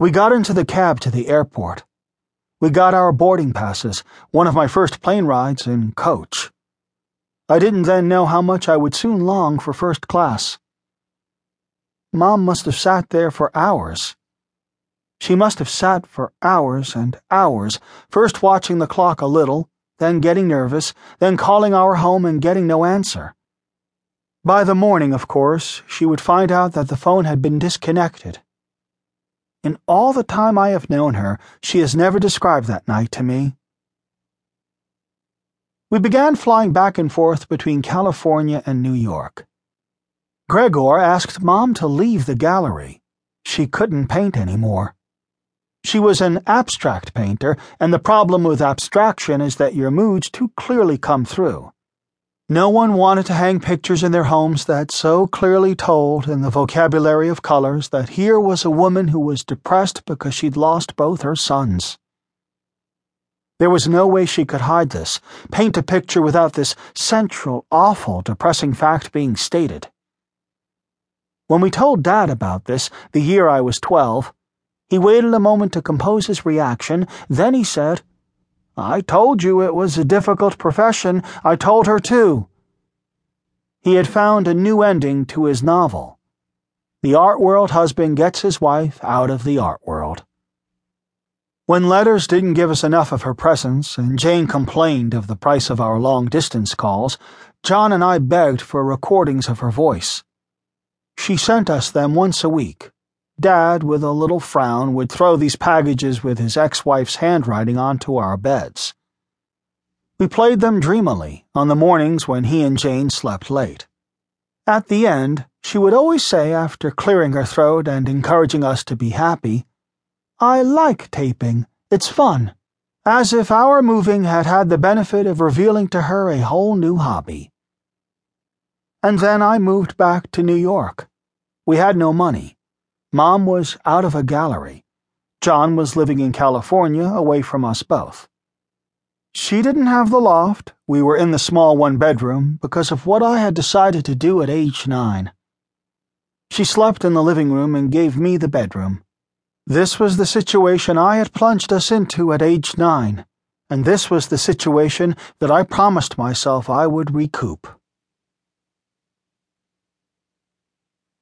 We got into the cab to the airport. We got our boarding passes, one of my first plane rides in coach. I didn't then know how much I would soon long for first class. Mom must have sat there for hours. She must have sat for hours and hours, first watching the clock a little, then getting nervous, then calling our home and getting no answer. By the morning, of course, she would find out that the phone had been disconnected. In all the time I have known her, she has never described that night to me. We began flying back and forth between California and New York. Gregor asked Mom to leave the gallery. She couldn't paint anymore. She was an abstract painter, and the problem with abstraction is that your moods too clearly come through. No one wanted to hang pictures in their homes that so clearly told, in the vocabulary of colors, that here was a woman who was depressed because she'd lost both her sons. There was no way she could hide this, paint a picture without this central, awful, depressing fact being stated. When we told Dad about this, the year I was twelve, he waited a moment to compose his reaction, then he said, I told you it was a difficult profession. I told her too. He had found a new ending to his novel. The art world husband gets his wife out of the art world. When letters didn't give us enough of her presence and Jane complained of the price of our long distance calls, John and I begged for recordings of her voice. She sent us them once a week. Dad, with a little frown, would throw these packages with his ex wife's handwriting onto our beds. We played them dreamily on the mornings when he and Jane slept late. At the end, she would always say, after clearing her throat and encouraging us to be happy, I like taping. It's fun. As if our moving had had the benefit of revealing to her a whole new hobby. And then I moved back to New York. We had no money. Mom was out of a gallery. John was living in California, away from us both. She didn't have the loft. We were in the small one bedroom because of what I had decided to do at age nine. She slept in the living room and gave me the bedroom. This was the situation I had plunged us into at age nine, and this was the situation that I promised myself I would recoup.